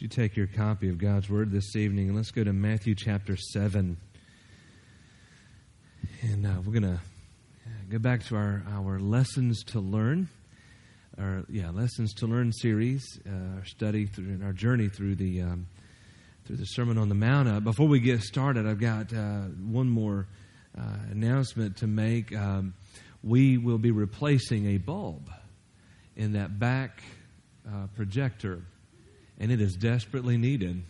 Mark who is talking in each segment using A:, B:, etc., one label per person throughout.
A: you take your copy of God's Word this evening and let's go to Matthew chapter 7. And uh, we're going to go back to our, our Lessons to Learn, our yeah Lessons to Learn series, uh, our study through our journey through the um, through the Sermon on the Mount. Uh, before we get started, I've got uh, one more uh, announcement to make. Um, we will be replacing a bulb in that back uh, projector and it is desperately needed.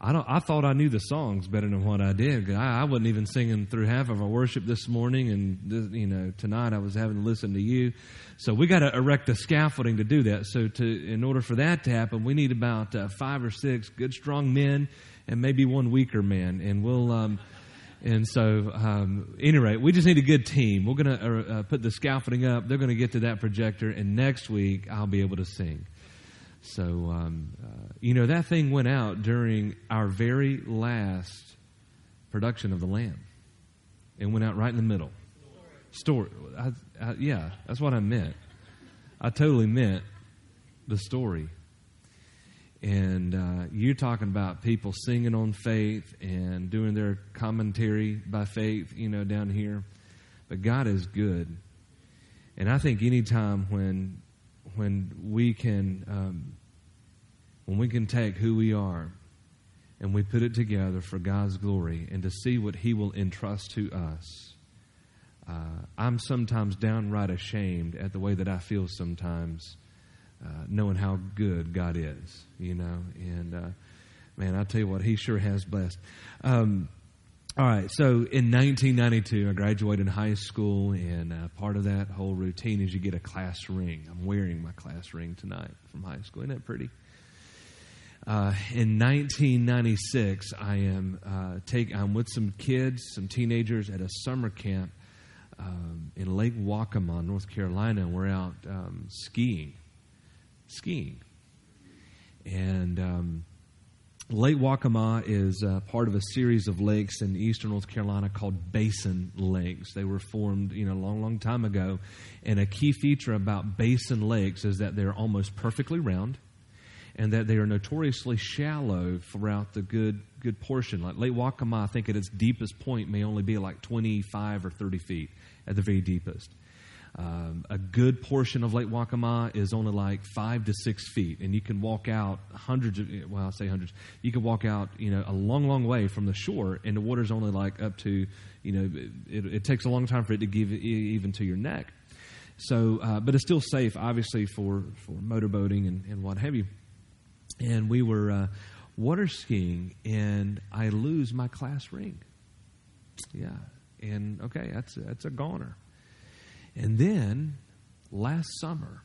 A: I don't. I thought I knew the songs better than what I did. I, I wasn't even singing through half of our worship this morning, and this, you know tonight I was having to listen to you. So we got to erect the scaffolding to do that. So to in order for that to happen, we need about uh, five or six good strong men, and maybe one weaker man, and we'll. Um, and so, um, anyway, we just need a good team. We're going to uh, uh, put the scaffolding up. They're going to get to that projector, and next week I'll be able to sing. So, um, uh, you know, that thing went out during our very last production of The Lamb. It went out right in the middle. Story. I, I, yeah, that's what I meant. I totally meant the story. And uh, you're talking about people singing on faith and doing their commentary by faith, you know, down here. But God is good. And I think anytime when when we can um, when we can take who we are and we put it together for God's glory and to see what He will entrust to us. Uh, I'm sometimes downright ashamed at the way that I feel sometimes, uh, knowing how good God is, you know. And uh, man, I tell you what, He sure has blessed. Um, all right, so in 1992, I graduated high school, and uh, part of that whole routine is you get a class ring. I'm wearing my class ring tonight from high school. Isn't that pretty? Uh, in 1996, I am uh, take I'm with some kids, some teenagers at a summer camp um, in Lake Waccamaw, North Carolina. And we're out um, skiing, skiing, and um, Lake Waccamaw is uh, part of a series of lakes in eastern North Carolina called basin lakes. They were formed, you know, a long, long time ago. And a key feature about basin lakes is that they're almost perfectly round, and that they are notoriously shallow throughout the good good portion. Like Lake Waccamaw, I think at its deepest point may only be like 25 or 30 feet at the very deepest. Um, a good portion of Lake Waccamaw is only like five to six feet, and you can walk out hundreds of well, I'll say hundreds. You can walk out, you know, a long, long way from the shore, and the water's only like up to, you know, it, it takes a long time for it to give even to your neck. So, uh, but it's still safe, obviously, for for motorboating and, and what have you. And we were uh, water skiing, and I lose my class ring. Yeah, and okay, that's that's a goner. And then last summer,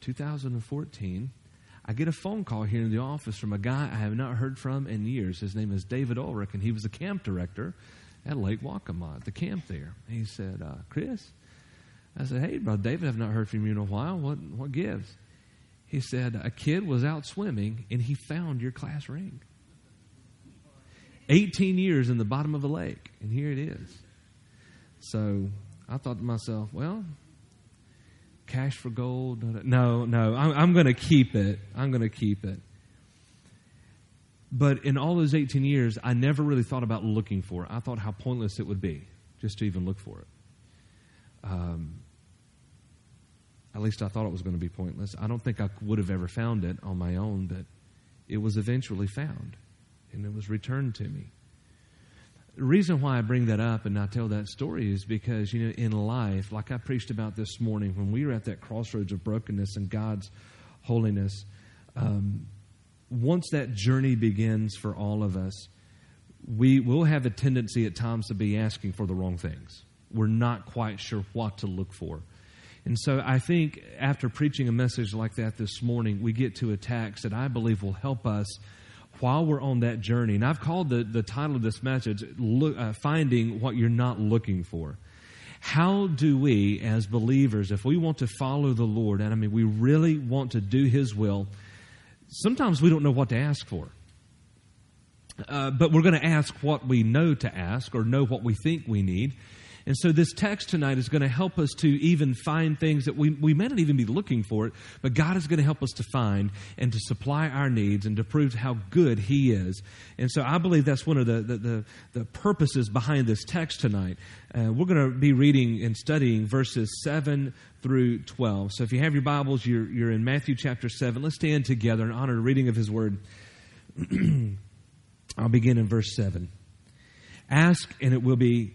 A: 2014, I get a phone call here in the office from a guy I have not heard from in years. His name is David Ulrich, and he was the camp director at Lake Waccamaw, the camp there. And he said, uh, Chris, I said, hey, brother David, I've not heard from you in a while. What, what gives? He said, a kid was out swimming, and he found your class ring. 18 years in the bottom of a lake, and here it is. So I thought to myself, well, cash for gold. No, no, I'm, I'm going to keep it. I'm going to keep it. But in all those 18 years, I never really thought about looking for it. I thought how pointless it would be just to even look for it. Um, at least I thought it was going to be pointless. I don't think I would have ever found it on my own, but it was eventually found and it was returned to me. The reason why I bring that up and I tell that story is because, you know, in life, like I preached about this morning, when we were at that crossroads of brokenness and God's holiness, um, once that journey begins for all of us, we will have a tendency at times to be asking for the wrong things. We're not quite sure what to look for. And so I think after preaching a message like that this morning, we get to a text that I believe will help us while we're on that journey, and I've called the, the title of this message, look, uh, Finding What You're Not Looking For. How do we, as believers, if we want to follow the Lord, and I mean, we really want to do His will, sometimes we don't know what to ask for. Uh, but we're going to ask what we know to ask or know what we think we need. And so this text tonight is going to help us to even find things that we, we may not even be looking for it, but God is going to help us to find and to supply our needs and to prove how good He is. And so I believe that's one of the, the, the, the purposes behind this text tonight. Uh, we're going to be reading and studying verses 7 through 12. So if you have your Bibles, you're, you're in Matthew chapter 7. Let's stand together and honor the reading of His Word. I'll begin in verse 7. Ask and it will be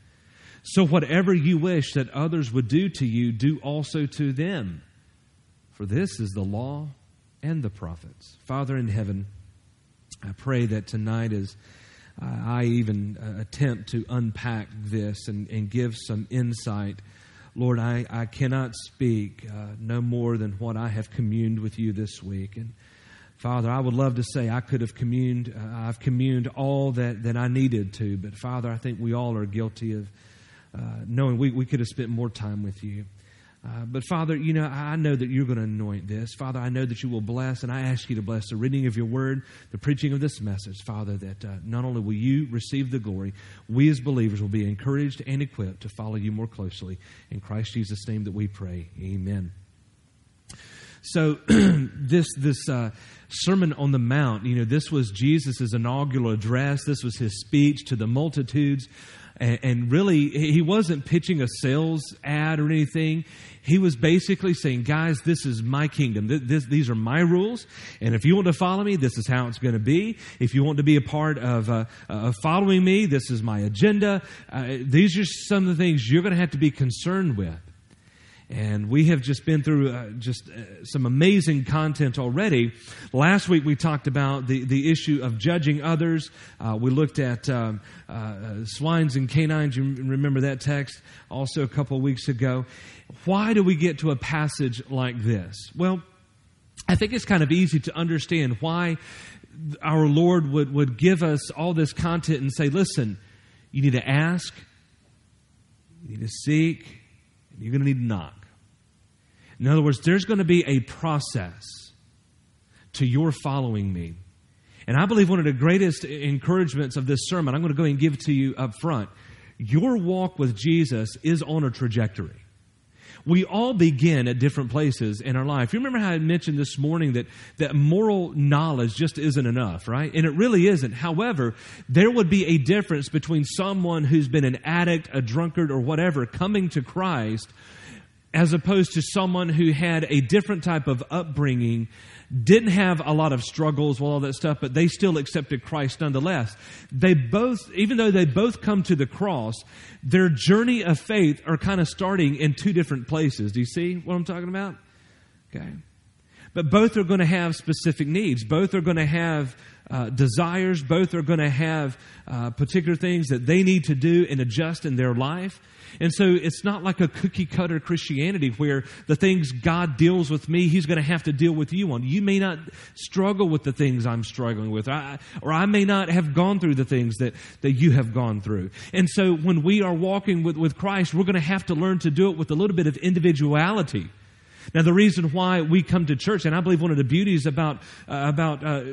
A: So, whatever you wish that others would do to you, do also to them. For this is the law and the prophets. Father in heaven, I pray that tonight, as I even uh, attempt to unpack this and, and give some insight, Lord, I, I cannot speak uh, no more than what I have communed with you this week. And Father, I would love to say I could have communed, uh, I've communed all that, that I needed to, but Father, I think we all are guilty of knowing we, we could have spent more time with you. Uh, but Father, you know, I know that you're going to anoint this. Father, I know that you will bless, and I ask you to bless the reading of your word, the preaching of this message, Father, that uh, not only will you receive the glory, we as believers will be encouraged and equipped to follow you more closely. In Christ Jesus' name that we pray. Amen. So, this, this uh, Sermon on the Mount, you know, this was Jesus' inaugural address, this was his speech to the multitudes and, and really he wasn't pitching a sales ad or anything. He was basically saying, guys, this is my kingdom. This, this, these are my rules. And if you want to follow me, this is how it's going to be. If you want to be a part of, uh, uh, following me, this is my agenda. Uh, these are some of the things you're going to have to be concerned with. And we have just been through uh, just uh, some amazing content already. Last week we talked about the, the issue of judging others. Uh, we looked at um, uh, uh, swines and canines. You remember that text also a couple of weeks ago. Why do we get to a passage like this? Well, I think it's kind of easy to understand why our Lord would, would give us all this content and say, listen, you need to ask, you need to seek, you're going to need to knock. In other words, there's going to be a process to your following me. And I believe one of the greatest encouragements of this sermon, I'm going to go and give to you up front. Your walk with Jesus is on a trajectory. We all begin at different places in our life. You remember how I mentioned this morning that, that moral knowledge just isn't enough, right? And it really isn't. However, there would be a difference between someone who's been an addict, a drunkard, or whatever coming to Christ as opposed to someone who had a different type of upbringing, didn't have a lot of struggles with all that stuff, but they still accepted Christ nonetheless. They both, even though they both come to the cross, their journey of faith are kind of starting in two different places. Do you see what I'm talking about? Okay. But both are going to have specific needs. Both are going to have uh, desires. Both are going to have uh, particular things that they need to do and adjust in their life. And so it's not like a cookie cutter Christianity where the things God deals with me, He's going to have to deal with you on. You may not struggle with the things I'm struggling with, or I, or I may not have gone through the things that, that you have gone through. And so when we are walking with, with Christ, we're going to have to learn to do it with a little bit of individuality. Now, the reason why we come to church, and I believe one of the beauties about uh, about uh,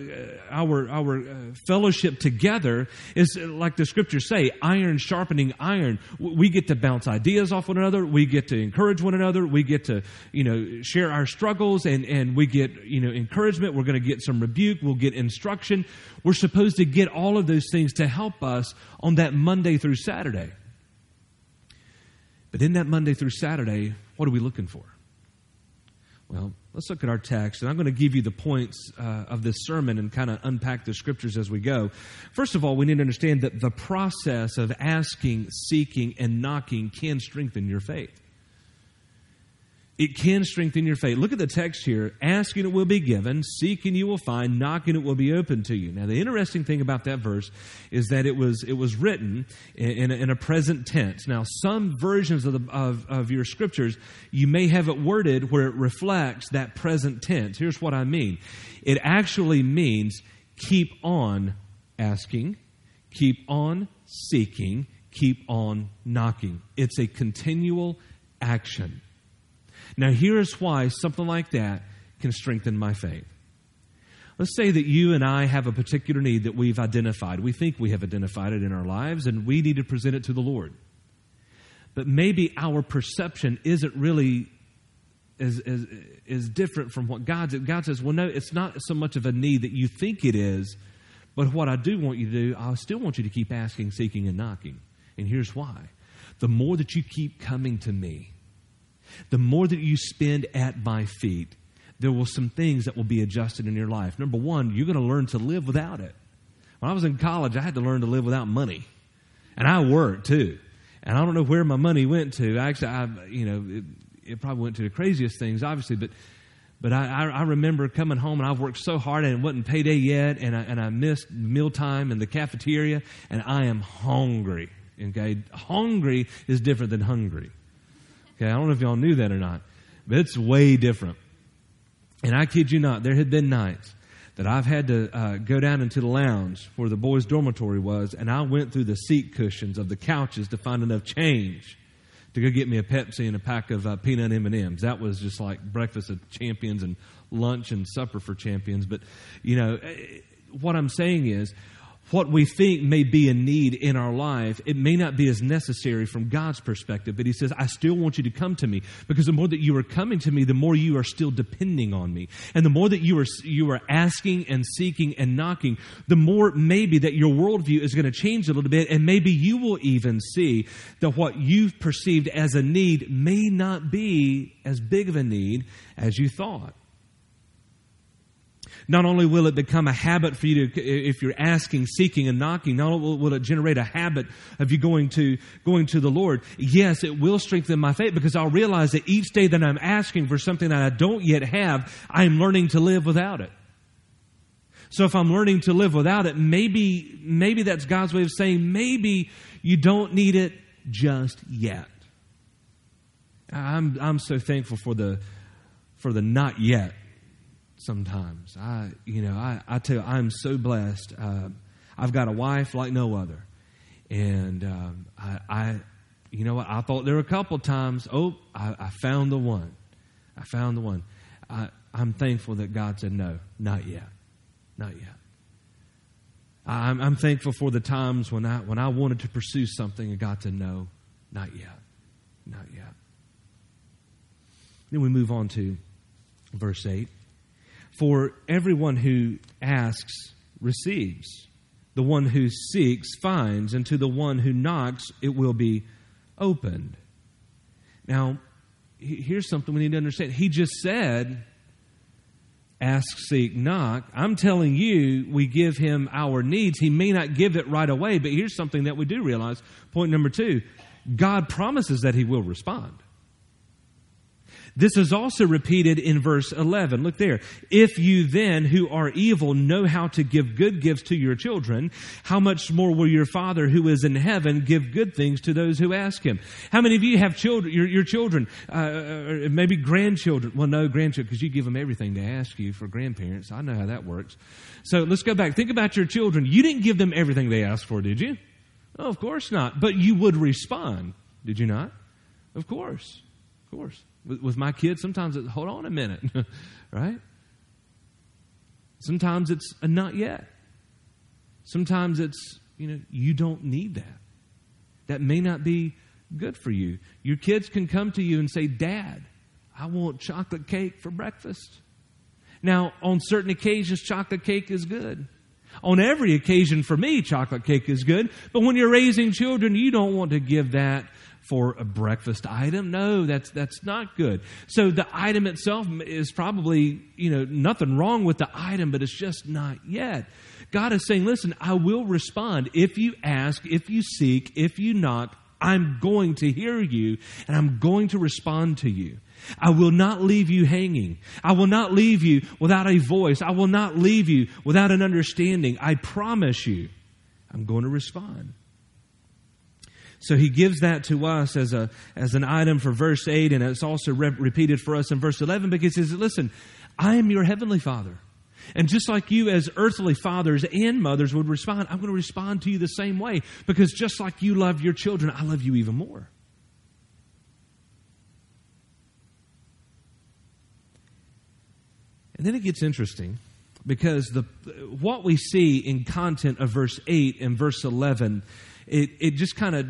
A: our our uh, fellowship together is, uh, like the scriptures say, iron sharpening iron. We get to bounce ideas off one another. We get to encourage one another. We get to you know share our struggles, and and we get you know encouragement. We're going to get some rebuke. We'll get instruction. We're supposed to get all of those things to help us on that Monday through Saturday. But in that Monday through Saturday, what are we looking for? Well, let's look at our text, and I'm going to give you the points uh, of this sermon and kind of unpack the scriptures as we go. First of all, we need to understand that the process of asking, seeking, and knocking can strengthen your faith. It can strengthen your faith. Look at the text here. Asking it will be given, seeking you will find, knocking it will be open to you. Now, the interesting thing about that verse is that it was, it was written in, in, a, in a present tense. Now, some versions of, the, of, of your scriptures, you may have it worded where it reflects that present tense. Here's what I mean it actually means keep on asking, keep on seeking, keep on knocking. It's a continual action. Now, here's why something like that can strengthen my faith. Let's say that you and I have a particular need that we've identified. We think we have identified it in our lives, and we need to present it to the Lord. But maybe our perception isn't really as, as, is different from what God says. God says, well, no, it's not so much of a need that you think it is, but what I do want you to do, I still want you to keep asking, seeking, and knocking. And here's why. The more that you keep coming to me, the more that you spend at my feet, there will some things that will be adjusted in your life. Number one, you're going to learn to live without it. When I was in college, I had to learn to live without money, and I worked too. And I don't know where my money went to. Actually, I, you know, it, it probably went to the craziest things, obviously, but. But I, I, remember coming home and I've worked so hard and it wasn't payday yet, and I, and I missed mealtime in the cafeteria, and I am hungry. Okay, hungry is different than hungry. Okay, I don't know if y'all knew that or not, but it's way different. And I kid you not, there had been nights that I've had to uh, go down into the lounge where the boys' dormitory was, and I went through the seat cushions of the couches to find enough change to go get me a Pepsi and a pack of uh, peanut M&Ms. That was just like breakfast of champions and lunch and supper for champions. But, you know, eh, what I'm saying is what we think may be a need in our life, it may not be as necessary from God's perspective, but He says, I still want you to come to me because the more that you are coming to me, the more you are still depending on me. And the more that you are, you are asking and seeking and knocking, the more maybe that your worldview is going to change a little bit, and maybe you will even see that what you've perceived as a need may not be as big of a need as you thought. Not only will it become a habit for you to, if you're asking, seeking, and knocking, not only will it generate a habit of you going to, going to the Lord, yes, it will strengthen my faith because I'll realize that each day that I'm asking for something that I don't yet have, I'm learning to live without it. So if I'm learning to live without it, maybe, maybe that's God's way of saying maybe you don't need it just yet. I'm, I'm so thankful for the, for the not yet sometimes. I, you know, I, I tell you, I'm so blessed. Uh, I've got a wife like no other. And um, I, I, you know what? I thought there were a couple times, oh, I, I found the one. I found the one. I, I'm thankful that God said, no, not yet. Not yet. I'm, I'm thankful for the times when I, when I wanted to pursue something and God said, no, not yet. Not yet. Then we move on to verse 8. For everyone who asks receives. The one who seeks finds, and to the one who knocks it will be opened. Now, here's something we need to understand. He just said, ask, seek, knock. I'm telling you, we give him our needs. He may not give it right away, but here's something that we do realize. Point number two God promises that he will respond. This is also repeated in verse 11. Look there. If you then, who are evil, know how to give good gifts to your children, how much more will your Father who is in heaven give good things to those who ask him? How many of you have children, your, your children, uh, uh maybe grandchildren? Well, no, grandchildren, because you give them everything to ask you for grandparents. I know how that works. So let's go back. Think about your children. You didn't give them everything they asked for, did you? Oh, of course not. But you would respond, did you not? Of course. Of course. With, with my kids, sometimes it's, hold on a minute, right? Sometimes it's a not yet. Sometimes it's, you know, you don't need that. That may not be good for you. Your kids can come to you and say, Dad, I want chocolate cake for breakfast. Now, on certain occasions, chocolate cake is good. On every occasion for me, chocolate cake is good. But when you're raising children, you don't want to give that for a breakfast item. No, that's that's not good. So the item itself is probably, you know, nothing wrong with the item, but it's just not yet. God is saying, listen, I will respond if you ask, if you seek, if you knock, I'm going to hear you and I'm going to respond to you. I will not leave you hanging. I will not leave you without a voice. I will not leave you without an understanding. I promise you, I'm going to respond. So he gives that to us as a as an item for verse 8 and it's also re- repeated for us in verse 11 because he says listen, I am your heavenly Father. And just like you as earthly fathers and mothers would respond, I'm going to respond to you the same way because just like you love your children, I love you even more. And then it gets interesting because the what we see in content of verse 8 and verse 11 it, it just kind of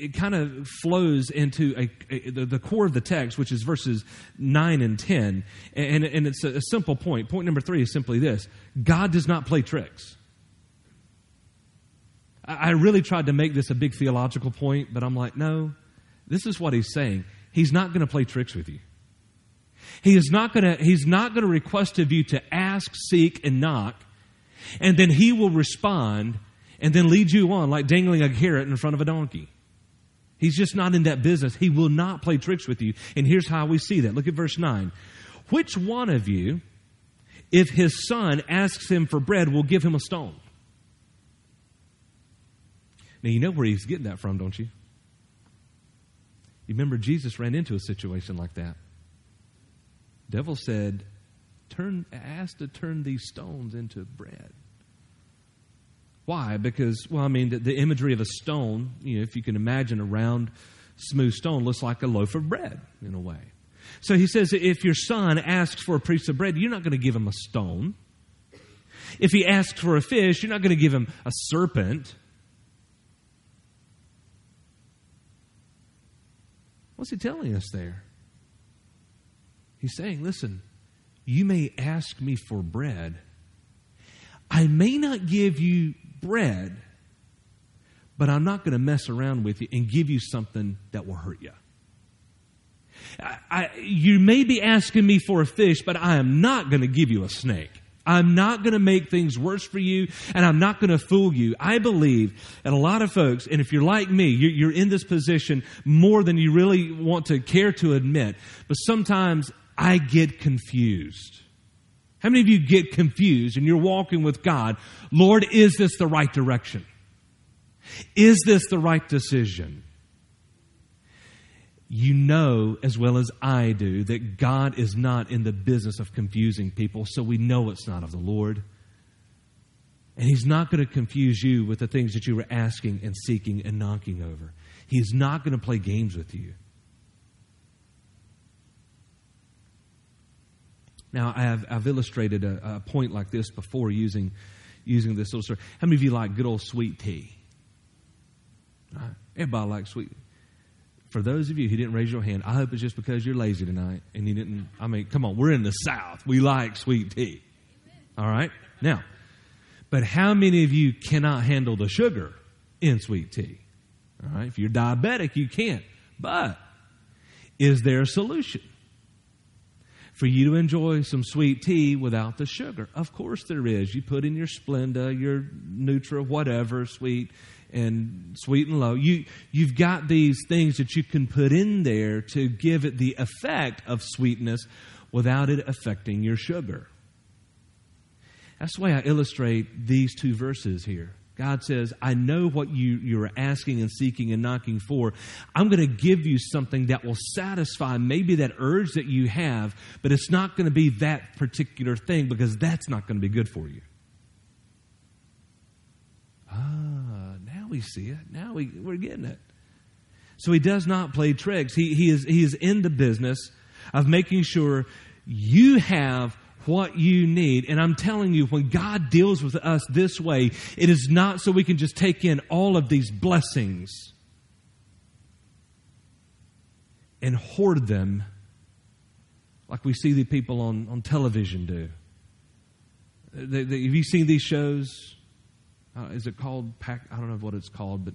A: it kind of flows into a, a, the, the, core of the text, which is verses 9 and 10. And, and it's a, a simple point. Point number three is simply this God does not play tricks. I, I really tried to make this a big theological point, but I'm like, no, this is what he's saying. He's not going to play tricks with you. He is not going to, he's not going to request of you to ask, seek, and knock, and then he will respond and then lead you on like dangling a carrot in front of a donkey. He's just not in that business. He will not play tricks with you. And here's how we see that. Look at verse 9. Which one of you, if his son asks him for bread, will give him a stone? Now, you know where he's getting that from, don't you? You remember Jesus ran into a situation like that. Devil said, "Turn, ask to turn these stones into bread." Why? Because, well, I mean, the, the, imagery of a stone, you know, if you can imagine a round, smooth stone, looks like a loaf of bread in a way. So he says, if your son asks for a piece of bread, you're not going to give him a stone. If he asks for a fish, you're not going to give him a serpent. What's he telling us there? He's saying, listen, you may ask me for bread. I may not give you bread, but I'm not going to mess around with you and give you something that will hurt you. I, I, you may be asking me for a fish, but I am not going to give you a snake. I'm not going to make things worse for you, and I'm not going to fool you. I believe that a lot of folks, and if you're like me, you're, you're in this position more than you really want to care to admit, but sometimes I get confused. How many of you get confused and you're walking with God? Lord, is this the right direction? Is this the right decision? You know as well as I do that God is not in the business of confusing people, so we know it's not of the Lord. And He's not going to confuse you with the things that you were asking and seeking and knocking over. He's not going to play games with you. Now, I have, I've illustrated a, a, point like this before using, using this little story. How many of you like good old sweet tea? Right. Everybody likes sweet. For those of you who didn't raise your hand, I hope it's just because you're lazy tonight and you didn't. I mean, come on, we're in the South. We like sweet tea. All right? Now, but how many of you cannot handle the sugar in sweet tea? All right? If you're diabetic, you can't. But is there a solution? For you to enjoy some sweet tea without the sugar. Of course there is. You put in your Splenda, your Nutra, whatever, sweet and sweet and low. You, you've got these things that you can put in there to give it the effect of sweetness without it affecting your sugar. That's the way I illustrate these two verses here. God says, I know what you, you're asking and seeking and knocking for. I'm going to give you something that will satisfy maybe that urge that you have, but it's not going to be that particular thing because that's not going to be good for you. Ah, now we see it. Now we, we're getting it. So he does not play tricks. He, he, is, he is in the business of making sure you have what you need. And I'm telling you, when God deals with us this way, it is not so we can just take in all of these blessings and hoard them like we see the people on, on television do. They, they, have you seen these shows? Uh, is it called pack? I don't know what it's called, but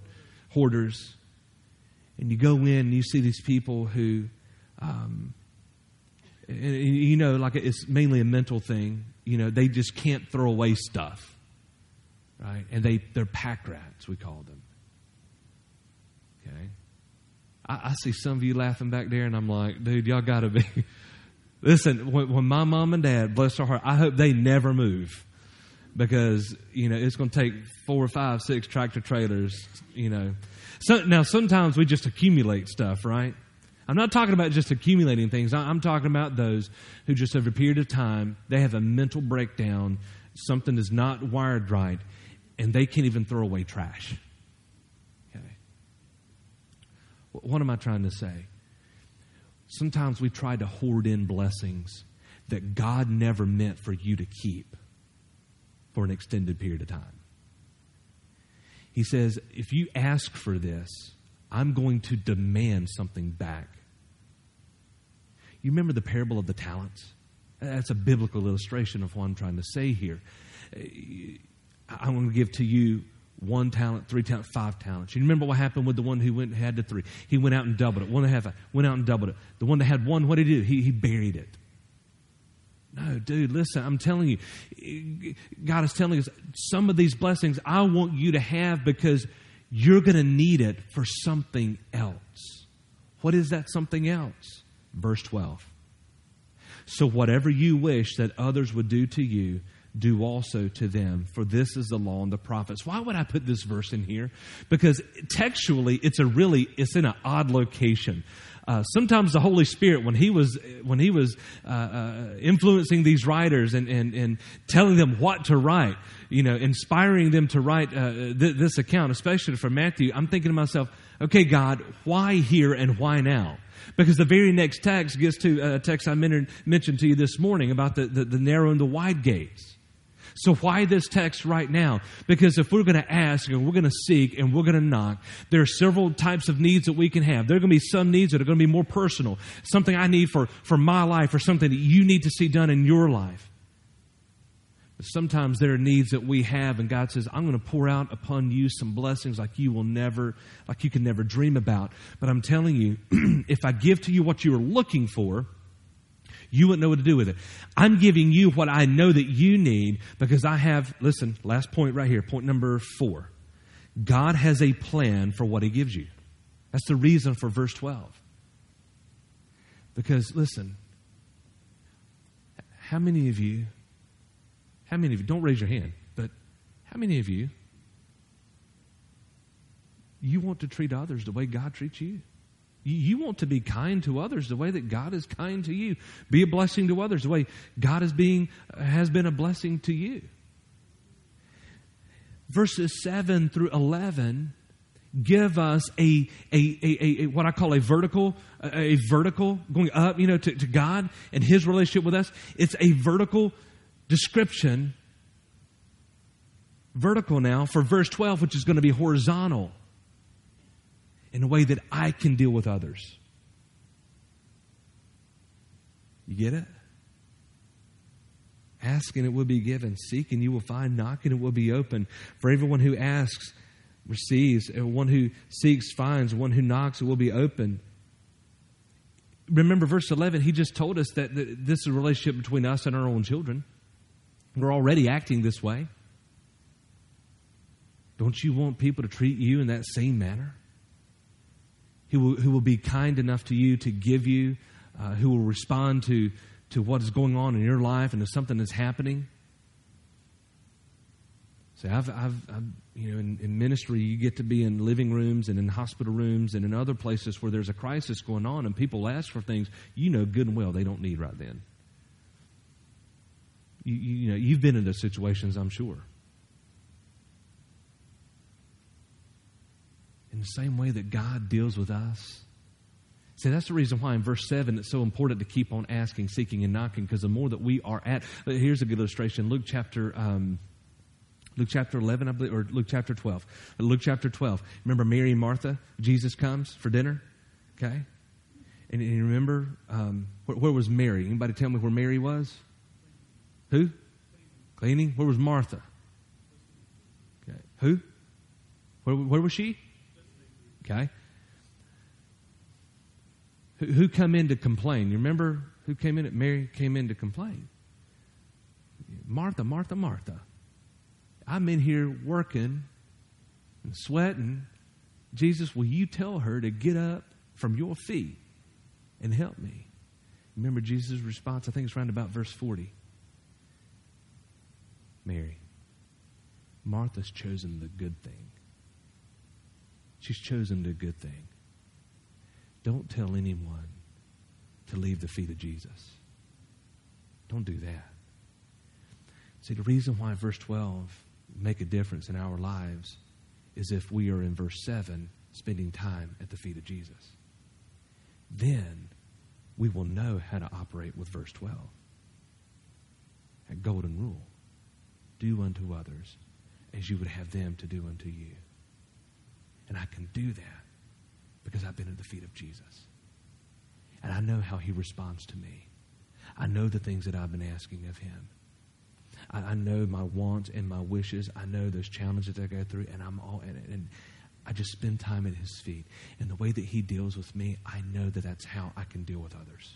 A: hoarders. And you go in and you see these people who um, and, you know, like it's mainly a mental thing. You know, they just can't throw away stuff, right? And they they're pack rats, we call them. Okay, I, I see some of you laughing back there, and I'm like, dude, y'all got to be. Listen, when, when my mom and dad, bless their heart, I hope they never move because you know it's going to take four, five, six tractor trailers. You know, so now sometimes we just accumulate stuff, right? I'm not talking about just accumulating things. I'm talking about those who just over a period of time they have a mental breakdown, something is not wired right, and they can't even throw away trash. Okay. What am I trying to say? Sometimes we try to hoard in blessings that God never meant for you to keep for an extended period of time. He says, if you ask for this, I'm going to demand something back. You remember the parable of the talents? That's a biblical illustration of what I'm trying to say here. Uh, I'm going to give to you one talent, three talent, five talents. You remember what happened with the one who went had the three? He went out and doubled it. One and a half went out and doubled it. The one that had one, what did he do? He, he buried it. No, dude, listen, I'm telling you, God is telling us some of these blessings I want you to have because you're going to need it for something else. What is that something else? Verse 12. So, whatever you wish that others would do to you, do also to them, for this is the law and the prophets. Why would I put this verse in here? Because textually, it's a really, it's in an odd location. Uh, sometimes the Holy Spirit, when he was when he was uh, uh, influencing these writers and, and and telling them what to write, you know, inspiring them to write uh, th- this account, especially for Matthew, I'm thinking to myself, okay, God, why here and why now? Because the very next text gets to uh, a text I mentioned to you this morning about the, the, the narrow and the wide gates. So why this text right now? Because if we're going to ask and we're going to seek and we're going to knock, there are several types of needs that we can have. There are going to be some needs that are going to be more personal. Something I need for, for my life or something that you need to see done in your life. Sometimes there are needs that we have, and God says, I'm going to pour out upon you some blessings like you will never, like you can never dream about. But I'm telling you, if I give to you what you are looking for, you wouldn't know what to do with it. I'm giving you what I know that you need because I have, listen, last point right here, point number four. God has a plan for what He gives you. That's the reason for verse 12. Because, listen, how many of you, how many of you, don't raise your hand, but how many of you, you want to treat others the way God treats you? You want to be kind to others the way that God is kind to you. Be a blessing to others the way God is being, has been a blessing to you. Verses 7 through 11 give us a, a, a, a, what I call a vertical, a, vertical going up, you know, to, to God and His relationship with us. It's a vertical description, vertical now for verse 12, which is going to be horizontal in a way that I can deal with others. You get it? Ask and it will be given. Seek and you will find. Knock and it will be open. For everyone who asks receives, and one who seeks finds, one who knocks it will be open. Remember verse 11, he just told us that this is a relationship between us and our own children. We're already acting this way. Don't you want people to treat you in that same manner? who will, who will be kind enough to you to give you, uh, who will respond to, to what is going on in your life and to something that's happening. See, I've, I've, I've you know, in, in, ministry, you get to be in living rooms and in hospital rooms and in other places where there's a crisis going on and people ask for things you know good and well they don't need right then. You, you, know, you've been in those situations, I'm sure. in the same way that God deals with us. See, that's the reason why in verse 7 it's so important to keep on asking, seeking, and knocking, because the more that we are at. Here's a good illustration Luke chapter. Um, Luke chapter 11, I believe, or Luke chapter 12. Luke chapter 12. Remember Mary and Martha? Jesus comes for dinner. Okay? And, and you remember, um, where, where, was Mary? Anybody tell me where Mary was? Who? Cleaning. Where was Martha? Okay. Who? Where, where was she? Okay? Who, who come in to complain? You remember who came in? Mary came in to complain. Martha, Martha, Martha. I'm in here working and sweating. Jesus, will you tell her to get up from your feet and help me. Remember Jesus' response? I think it's around about verse 40. Mary, Martha's chosen the good thing. She's chosen the good thing. Don't tell anyone to leave the feet of Jesus. Don't do that. See, the reason why verse 12 make a difference in our lives is if we are in verse 7 spending time at the feet of Jesus. Then we will know how to operate with verse 12. A golden rule do unto others as you would have them to do unto you. And I can do that because I've been at the feet of Jesus. And I know how he responds to me. I know the things that I've been asking of him. I, I know my wants and my wishes. I know those challenges that I go through, and I'm all and, and I just spend time at his feet. And the way that he deals with me, I know that that's how I can deal with others.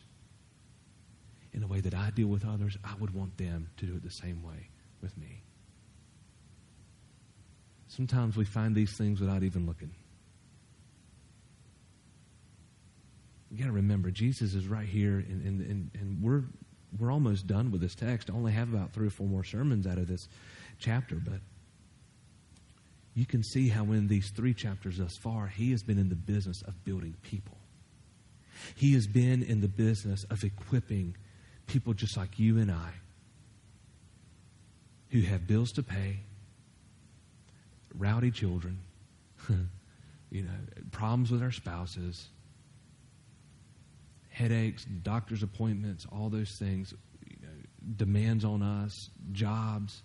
A: In the way that I deal with others, I would want them to do it the same way with me. Sometimes we find these things without even looking. You got to remember, Jesus is right here, and, and, and, and we're, we're almost done with this text. I only have about three or four more sermons out of this chapter, but you can see how in these three chapters thus far, he has been in the business of building people. He has been in the business of equipping people just like you and I who have bills to pay, rowdy children, you know, problems with our spouses, headaches, doctor's appointments, all those things, you know, demands on us, jobs,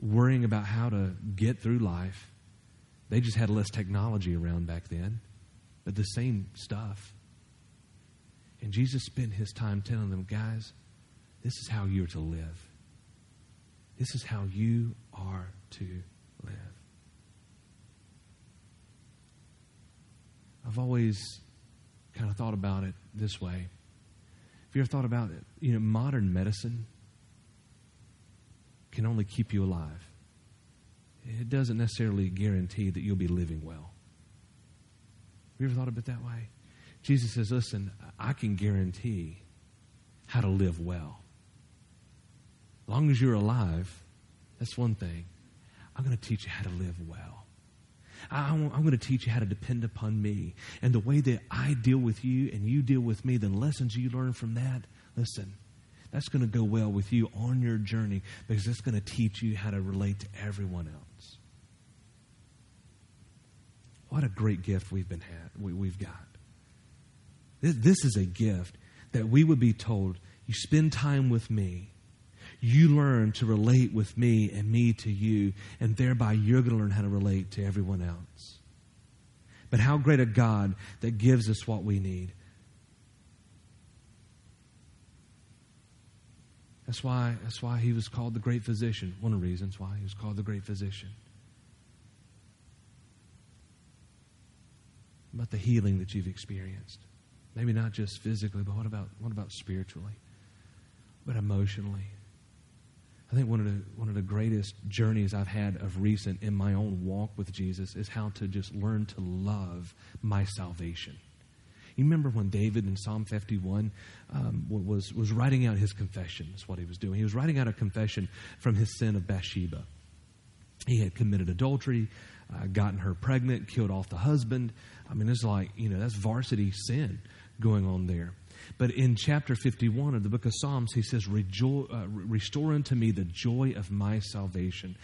A: worrying about how to get through life. They just had less technology around back then, but the same stuff. And Jesus spent his time telling them, guys, this is how you're to live. This is how you are to live. I've always kind of thought about it this way. Have you ever thought about it? You know, modern medicine can only keep you alive. It doesn't necessarily guarantee that you'll be living well. Have you ever thought of it that way? Jesus says, listen, I can guarantee how to live well. Long as you're alive, that's one thing. I'm going to teach you how to live well. I'm going to teach you how to depend upon me. And the way that I deal with you and you deal with me, the lessons you learn from that, listen, that's going to go well with you on your journey because it's going to teach you how to relate to everyone else. What a great gift we've been had, we, we've got. This, this is a gift that we would be told, you spend time with me you learn to relate with me and me to you, and thereby you're going to learn how to relate to everyone else. But how great a God that gives us what we need. That's why, that's why he was called the great physician. One of the reasons why he was called the great physician. About the healing that you've experienced. Maybe not just physically, but what about, what about spiritually? But emotionally? I think one of the one of the greatest journeys I've had of recent in my own walk with Jesus is how to just learn to love my salvation. You remember when David in Psalm 51 um, was, was writing out his confession, is what he was doing. He was writing out a confession from his sin of Bathsheba. He had committed adultery, uh, gotten her pregnant, killed off the husband. I mean, it's like, you know, that's varsity sin going on there. But in chapter 51 of the book of Psalms, he says, uh, Restore unto me the joy of my salvation.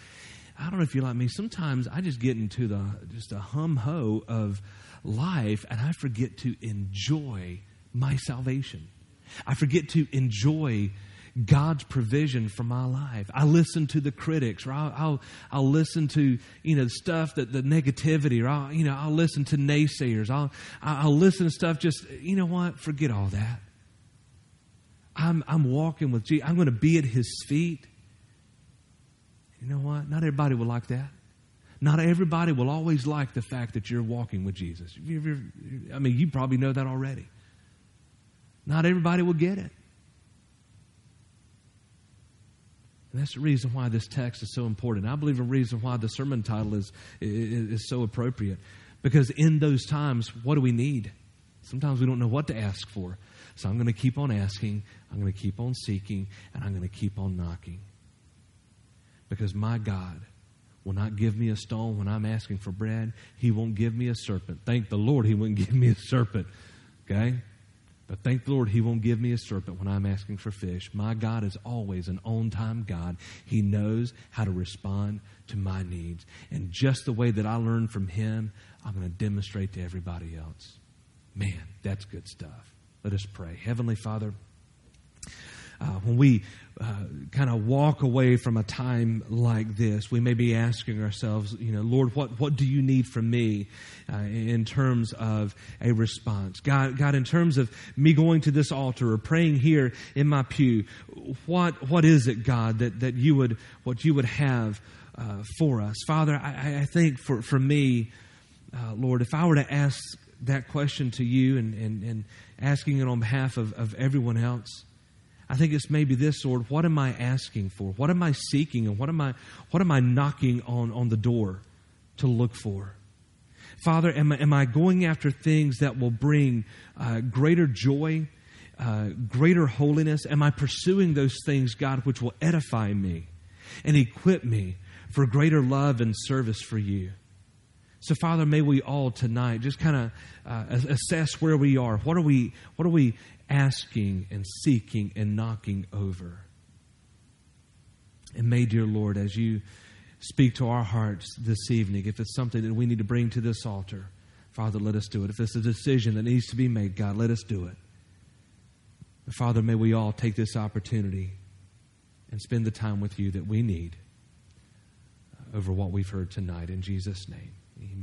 A: I don't know if you're like me. Sometimes I just get into the just a hum ho of life and I forget to enjoy my salvation. I forget to enjoy God's provision for my life. I listen to the critics, or I'll, I'll, I'll listen to you know stuff that the negativity, or I'll, you know I'll listen to naysayers. I'll I'll listen to stuff. Just you know what? Forget all that. I'm I'm walking with Jesus. I'm going to be at His feet. You know what? Not everybody will like that. Not everybody will always like the fact that you're walking with Jesus. I mean, you probably know that already. Not everybody will get it. And that's the reason why this text is so important. I believe a reason why the sermon title is, is, is so appropriate. Because in those times, what do we need? Sometimes we don't know what to ask for. So I'm going to keep on asking, I'm going to keep on seeking, and I'm going to keep on knocking. Because my God will not give me a stone when I'm asking for bread. He won't give me a serpent. Thank the Lord he wouldn't give me a serpent. Okay? But thank the Lord, He won't give me a serpent when I'm asking for fish. My God is always an on time God. He knows how to respond to my needs. And just the way that I learned from Him, I'm going to demonstrate to everybody else. Man, that's good stuff. Let us pray. Heavenly Father, uh, when we uh, kind of walk away from a time like this, we may be asking ourselves, you know, Lord, what, what do you need from me uh, in terms of a response? God, God, in terms of me going to this altar or praying here in my pew, what, what is it, God, that, that you would, what you would have uh, for us? Father, I, I think for, for me, uh, Lord, if I were to ask that question to you and, and, and asking it on behalf of, of everyone else, I think it's maybe this, Lord, what am I asking for? What am I seeking? And what am I, what am I knocking on, on the door to look for? Father, am I, am I going after things that will bring uh, greater joy, uh, greater holiness? Am I pursuing those things, God, which will edify me and equip me for greater love and service for you? So, Father, may we all tonight just kind of uh, assess where we are. What are we? What are we asking and seeking and knocking over? And may, dear Lord, as you speak to our hearts this evening, if it's something that we need to bring to this altar, Father, let us do it. If it's a decision that needs to be made, God, let us do it. Father, may we all take this opportunity and spend the time with you that we need over what we've heard tonight. In Jesus' name.